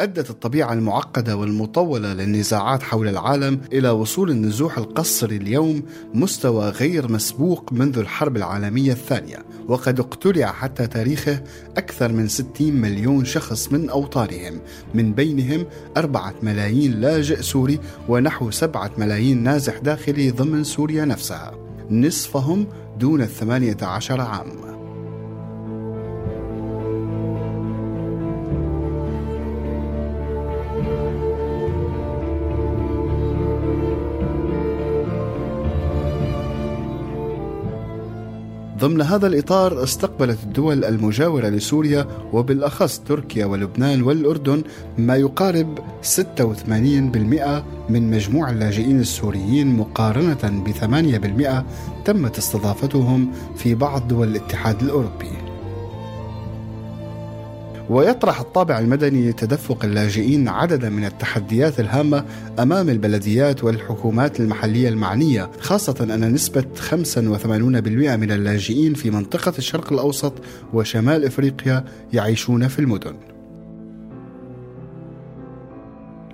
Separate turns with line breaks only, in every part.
أدت الطبيعة المعقدة والمطولة للنزاعات حول العالم إلى وصول النزوح القصري اليوم مستوى غير مسبوق منذ الحرب العالمية الثانية وقد اقتلع حتى تاريخه أكثر من 60 مليون شخص من أوطانهم من بينهم أربعة ملايين لاجئ سوري ونحو سبعة ملايين نازح داخلي ضمن سوريا نفسها. نصفهم دون الثمانية عشر عام. ضمن هذا الإطار استقبلت الدول المجاورة لسوريا وبالأخص تركيا ولبنان والأردن ما يقارب 86% من مجموع اللاجئين السوريين مقارنة ب 8% تمت استضافتهم في بعض دول الاتحاد الأوروبي. ويطرح الطابع المدني لتدفق اللاجئين عددا من التحديات الهامة أمام البلديات والحكومات المحلية المعنية خاصة أن نسبة 85% من اللاجئين في منطقة الشرق الأوسط وشمال إفريقيا يعيشون في المدن.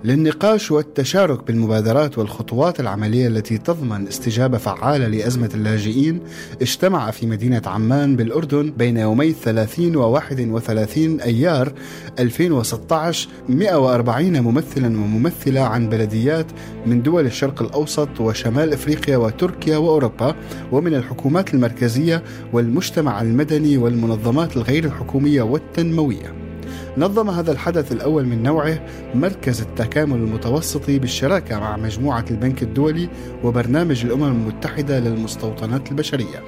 للنقاش والتشارك بالمبادرات والخطوات العملية التي تضمن استجابة فعالة لأزمة اللاجئين اجتمع في مدينة عمان بالأردن بين يومي 30 و 31 أيار 2016 140 ممثلا وممثلة عن بلديات من دول الشرق الأوسط وشمال إفريقيا وتركيا وأوروبا ومن الحكومات المركزية والمجتمع المدني والمنظمات الغير الحكومية والتنموية. نظم هذا الحدث الأول من نوعه مركز التكامل المتوسطي بالشراكة مع مجموعة البنك الدولي وبرنامج الأمم المتحدة للمستوطنات البشرية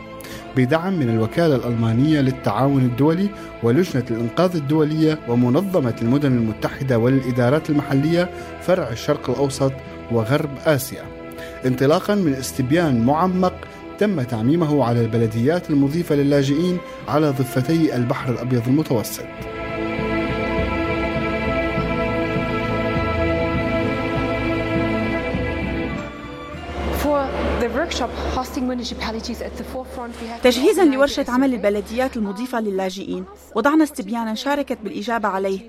بدعم من الوكالة الألمانية للتعاون الدولي ولجنة الإنقاذ الدولية ومنظمة المدن المتحدة والإدارات المحلية فرع الشرق الأوسط وغرب آسيا. انطلاقا من استبيان معمق تم تعميمه على البلديات المضيفة للاجئين على ضفتي البحر الأبيض المتوسط.
تجهيزا لورشة عمل البلديات المضيفة للاجئين. وضعنا استبيانا شاركت بالإجابة عليه.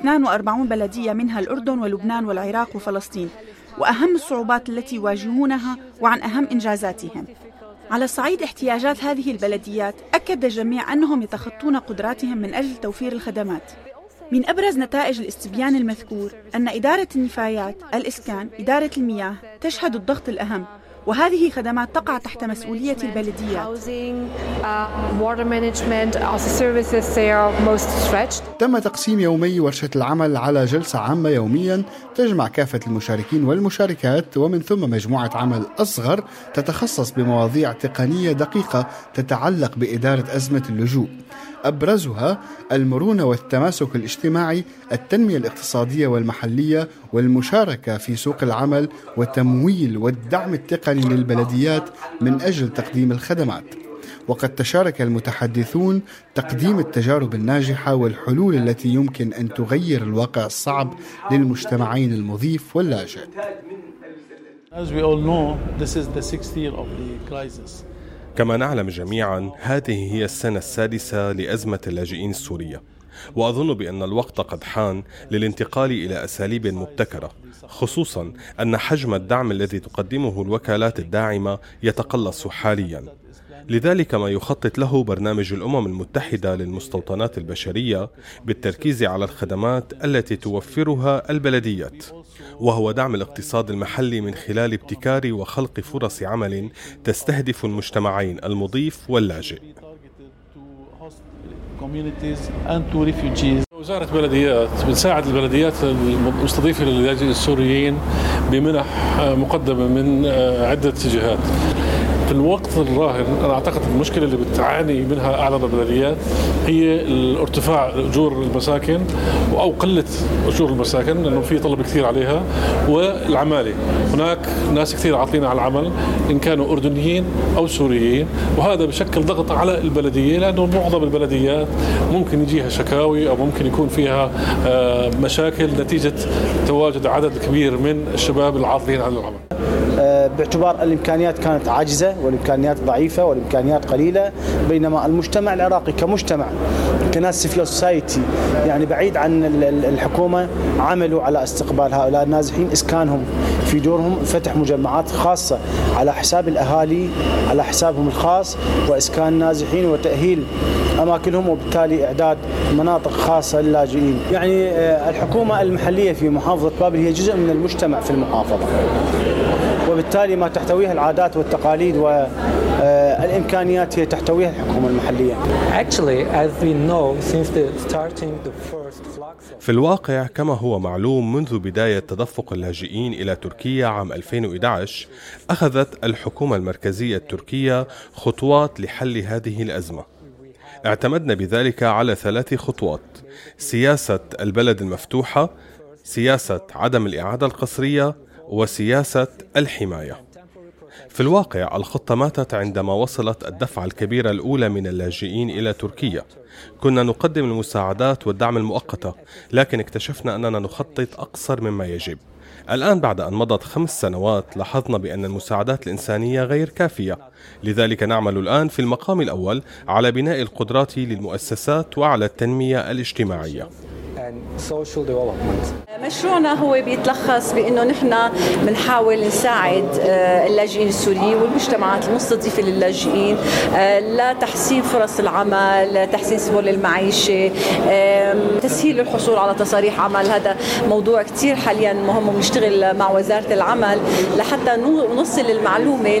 42 بلدية منها الأردن ولبنان والعراق وفلسطين. وأهم الصعوبات التي يواجهونها وعن أهم إنجازاتهم. على صعيد احتياجات هذه البلديات أكد الجميع أنهم يتخطون قدراتهم من أجل توفير الخدمات. من أبرز نتائج الاستبيان المذكور أن إدارة النفايات، الإسكان، إدارة المياه تشهد الضغط الأهم. وهذه خدمات تقع تحت مسؤولية البلديات
uh, تم تقسيم يومي ورشة العمل على جلسة عامة يوميا تجمع كافة المشاركين والمشاركات ومن ثم مجموعة عمل أصغر تتخصص بمواضيع تقنية دقيقة تتعلق بإدارة أزمة اللجوء. أبرزها المرونة والتماسك الاجتماعي التنمية الاقتصادية والمحلية والمشاركة في سوق العمل والتمويل والدعم التقني للبلديات من أجل تقديم الخدمات. وقد تشارك المتحدثون تقديم التجارب الناجحة والحلول التي يمكن أن تغير الواقع الصعب للمجتمعين المضيف واللاجئ. As we all know, this is the sixth year of the crisis.
كما نعلم جميعا هذه هي السنة السادسة لأزمة اللاجئين السورية. وأظن بأن الوقت قد حان للانتقال إلى أساليب مبتكرة خصوصا أن حجم الدعم الذي تقدمه الوكالات الداعمة يتقلص حاليا. لذلك ما يخطط له برنامج الأمم المتحدة للمستوطنات البشرية بالتركيز على الخدمات التي توفرها البلديات وهو دعم الاقتصاد المحلي من خلال ابتكار وخلق فرص عمل تستهدف المجتمعين المضيف واللاجئ.
وزارة بلديات بتساعد البلديات المستضيفة للاجئين السوريين بمنح مقدمة من عدة جهات في الوقت الراهن أنا أعتقد المشكلة اللي بتعاني منها اعظم البلديات هي ارتفاع أجور المساكن أو قلة أجور المساكن لأنه في طلب كثير عليها والعمالة. هناك ناس كثير عاطلين على العمل إن كانوا أردنيين أو سوريين وهذا بشكل ضغط على البلدية لأنه معظم البلديات ممكن يجيها شكاوي أو ممكن يكون فيها آه، مشاكل نتيجة تواجد عدد كبير من الشباب العاطلين عن العمل.
آه، باعتبار الإمكانيات كانت عاجزة والإمكانيات ضعيفة والإمكانيات قليلة بينما المجتمع العراقي كمجتمع كناس civil society يعني بعيد عن الحكومة عملوا على استقبال هؤلاء النازحين إسكانهم في دورهم فتح مجمعات خاصة على حساب الأهالي على حسابهم الخاص وإسكان النازحين وتأهيل أماكنهم وبالتالي إعداد مناطق خاصة للاجئين، يعني آه، الحكومة المحلية في محافظة بابل هي جزء من المجتمع في المحافظة. وبالتالي ما تحتويه العادات والتقاليد والامكانيات هي تحتويها الحكومة المحلية. Actually, as we know, since the
starting the first في الواقع كما هو معلوم منذ بداية تدفق اللاجئين إلى تركيا عام 2011 أخذت الحكومة المركزية التركية خطوات لحل هذه الأزمة اعتمدنا بذلك على ثلاث خطوات سياسة البلد المفتوحة سياسة عدم الإعادة القسرية وسياسة الحماية. في الواقع الخطة ماتت عندما وصلت الدفعة الكبيرة الأولى من اللاجئين إلى تركيا. كنا نقدم المساعدات والدعم المؤقتة لكن اكتشفنا أننا نخطط أقصر مما يجب. الآن بعد أن مضت خمس سنوات لاحظنا بأن المساعدات الإنسانية غير كافية. لذلك نعمل الآن في المقام الأول على بناء القدرات للمؤسسات وعلى التنمية الاجتماعية.
مشروعنا هو بيتلخص بإنه نحن بنحاول نساعد آه، اللاجئين السوريين والمجتمعات المستضيفة للاجئين آه، لتحسين فرص العمل، تحسين سبل المعيشه، تسهيل الحصول على تصاريح عمل، هذا موضوع كثير حاليا مهم وبنشتغل مع وزارة العمل لحتى نوصل المعلومة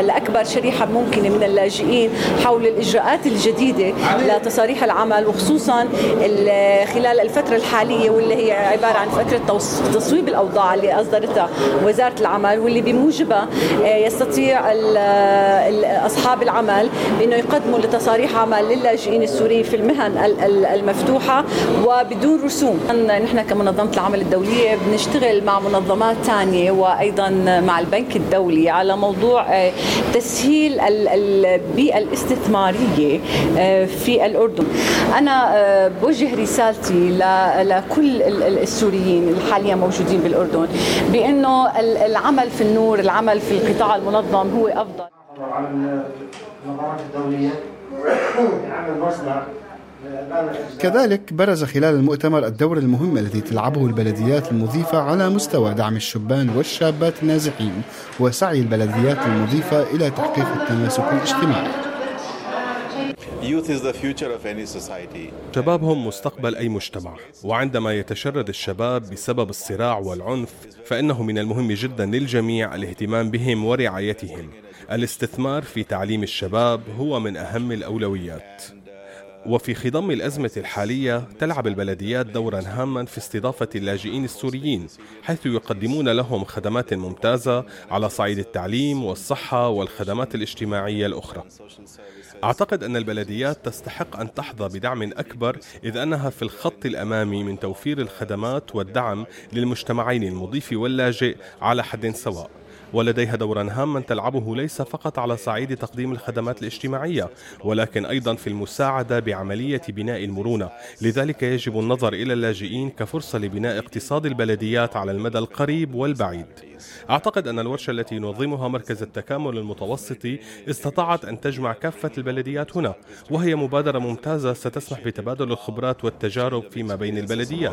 لأكبر شريحة ممكنة من اللاجئين حول الإجراءات الجديدة لتصاريح العمل وخصوصا خلال الفترة الحالية واللي هي عبارة عن فتره تصويب الأوضاع اللي أصدرتها وزارة العمل واللي بموجبها آه، يستطيع أصحاب العمل بانه يقدموا لتصاريح عمل للاجئين السوريين في المهن المفتوحة وبدون رسوم. نحن كمنظمة العمل الدولية بنشتغل مع منظمات ثانية وأيضا مع البنك الدولي على موضوع آه، تسهيل البيئة الاستثمارية آه، في الأردن. أنا بوجه رسالتي لكل السوريين اللي حاليا موجودين بالأردن بأنه العمل في النور العمل في القطاع المنظم هو أفضل.
كذلك برز خلال المؤتمر الدور المهم الذي تلعبه البلديات المضيفة على مستوى دعم الشبان والشابات النازحين وسعي البلديات المضيفة إلى تحقيق التماسك الاجتماعي.
شبابهم مستقبل أي مجتمع. وعندما يتشرد الشباب بسبب الصراع والعنف فإنه من المهم جدا للجميع الاهتمام بهم ورعايتهم. الاستثمار في تعليم الشباب هو من أهم الأولويات. وفي خضم الأزمة الحالية تلعب البلديات دورا هاما في استضافة اللاجئين السوريين حيث يقدمون لهم خدمات ممتازة على صعيد التعليم والصحة والخدمات الاجتماعية الأخرى. أعتقد أن البلديات تستحق أن تحظى بدعم أكبر إذ أنها في الخط الأمامي من توفير الخدمات والدعم للمجتمعين المضيف واللاجئ على حد سواء. ولديها دورا هاما تلعبه ليس فقط على صعيد تقديم الخدمات الاجتماعية ولكن أيضا في المساعدة بعملية بناء المرونة. لذلك يجب النظر إلى اللاجئين كفرصة لبناء اقتصاد البلديات على المدى القريب والبعيد. أعتقد أن الورشة التي ينظمها مركز التكامل المتوسطي استطاعت أن تجمع كافة البلديات هنا وهي مبادرة ممتازة ستسمح بتبادل الخبرات والتجارب فيما بين البلديات.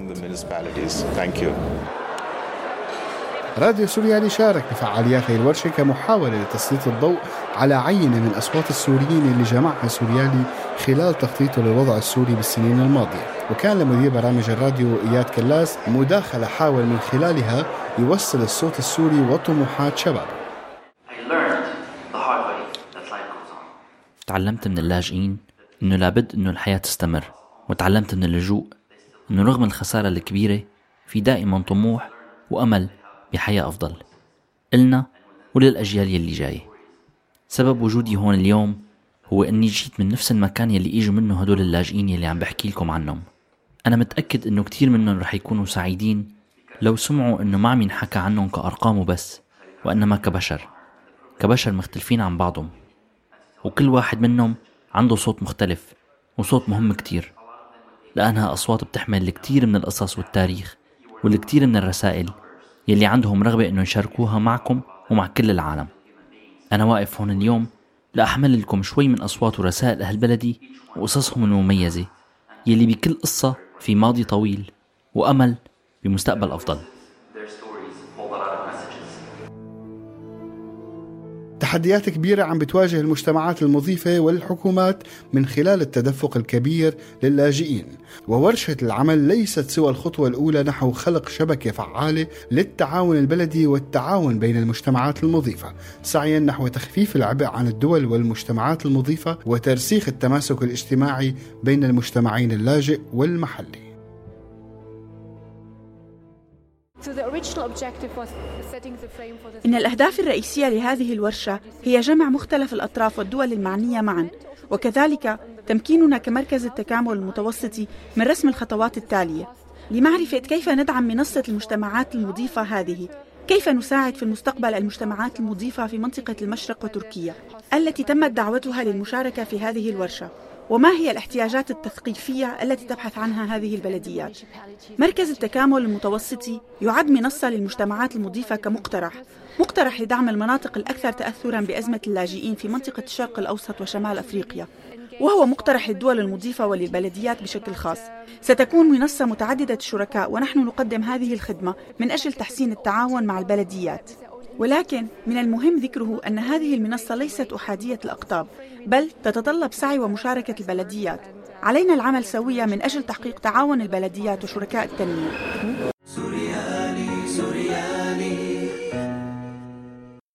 راديو سوريالي شارك بفعاليات هذه الورشة كمحاولة لتسليط الضوء على عينة من أصوات السوريين اللي جمعها سوريالي خلال تخطيطه للوضع السوري بالسنين الماضية. وكان لمدير برامج الراديو إياد كلاس مداخلة حاول من خلالها يوصل الصوت السوري وطموحات شباب
تعلمت من اللاجئين إنه لابد إنه الحياة تستمر وتعلمت من اللجوء إنه رغم الخسارة الكبيرة في دائما طموح وأمل بحياة أفضل. إلنا وللأجيال يلي جاية سبب وجودي هون اليوم هو إني جيت من نفس المكان يلي إجوا منه هدول اللاجئين يلي عم بحكي لكم عنهم. أنا متأكد إنه كتير منهم رح يكونوا سعيدين لو سمعوا إنه ما عم ينحكى عنهم كأرقام وبس وإنما كبشر. كبشر مختلفين عن بعضهم. وكل واحد منهم عنده صوت مختلف وصوت مهم كتير. لأنها أصوات بتحمل الكثير من القصص والتاريخ والكثير من الرسائل يلي عندهم رغبة إنه يشاركوها معكم ومع كل العالم. أنا واقف هون اليوم لأحمل لكم شوي من أصوات ورسائل أهل بلدي وقصصهم المميزة يلي بكل قصة في ماضي طويل وأمل بمستقبل أفضل.
تحديات كبيرة عم بتواجه المجتمعات المضيفة والحكومات من خلال التدفق الكبير للاجئين. وورشة العمل ليست سوى الخطوة الأولى نحو خلق شبكة فعالة للتعاون البلدي والتعاون بين المجتمعات المضيفة. سعيا نحو تخفيف العبء عن الدول والمجتمعات المضيفة وترسيخ التماسك الاجتماعي بين المجتمعين اللاجئ والمحلي.
إن الأهداف الرئيسية لهذه الورشة هي جمع مختلف الأطراف والدول المعنية معا وكذلك تمكيننا كمركز التكامل المتوسطي من رسم الخطوات التالية. لمعرفة كيف ندعم منصة المجتمعات المضيفة هذه كيف نساعد في المستقبل المجتمعات المضيفة في منطقة المشرق وتركيا التي تمت دعوتها للمشاركة في هذه الورشة. وما هي الاحتياجات التثقيفية التي تبحث عنها هذه البلديات؟ مركز التكامل المتوسطي يعد منصة للمجتمعات المضيفة كمقترح مقترح لدعم المناطق الأكثر تأثرا بأزمة اللاجئين في منطقة الشرق الأوسط وشمال أفريقيا وهو مقترح للدول المضيفة وللبلديات بشكل خاص ستكون منصة متعددة الشركاء ونحن نقدم هذه الخدمة من أجل تحسين التعاون مع البلديات ولكن من المهم ذكره أن هذه المنصة ليست أحادية الأقطاب بل تتطلب سعي ومشاركة البلديات. علينا العمل سويا من أجل تحقيق تعاون البلديات وشركاء التنمية.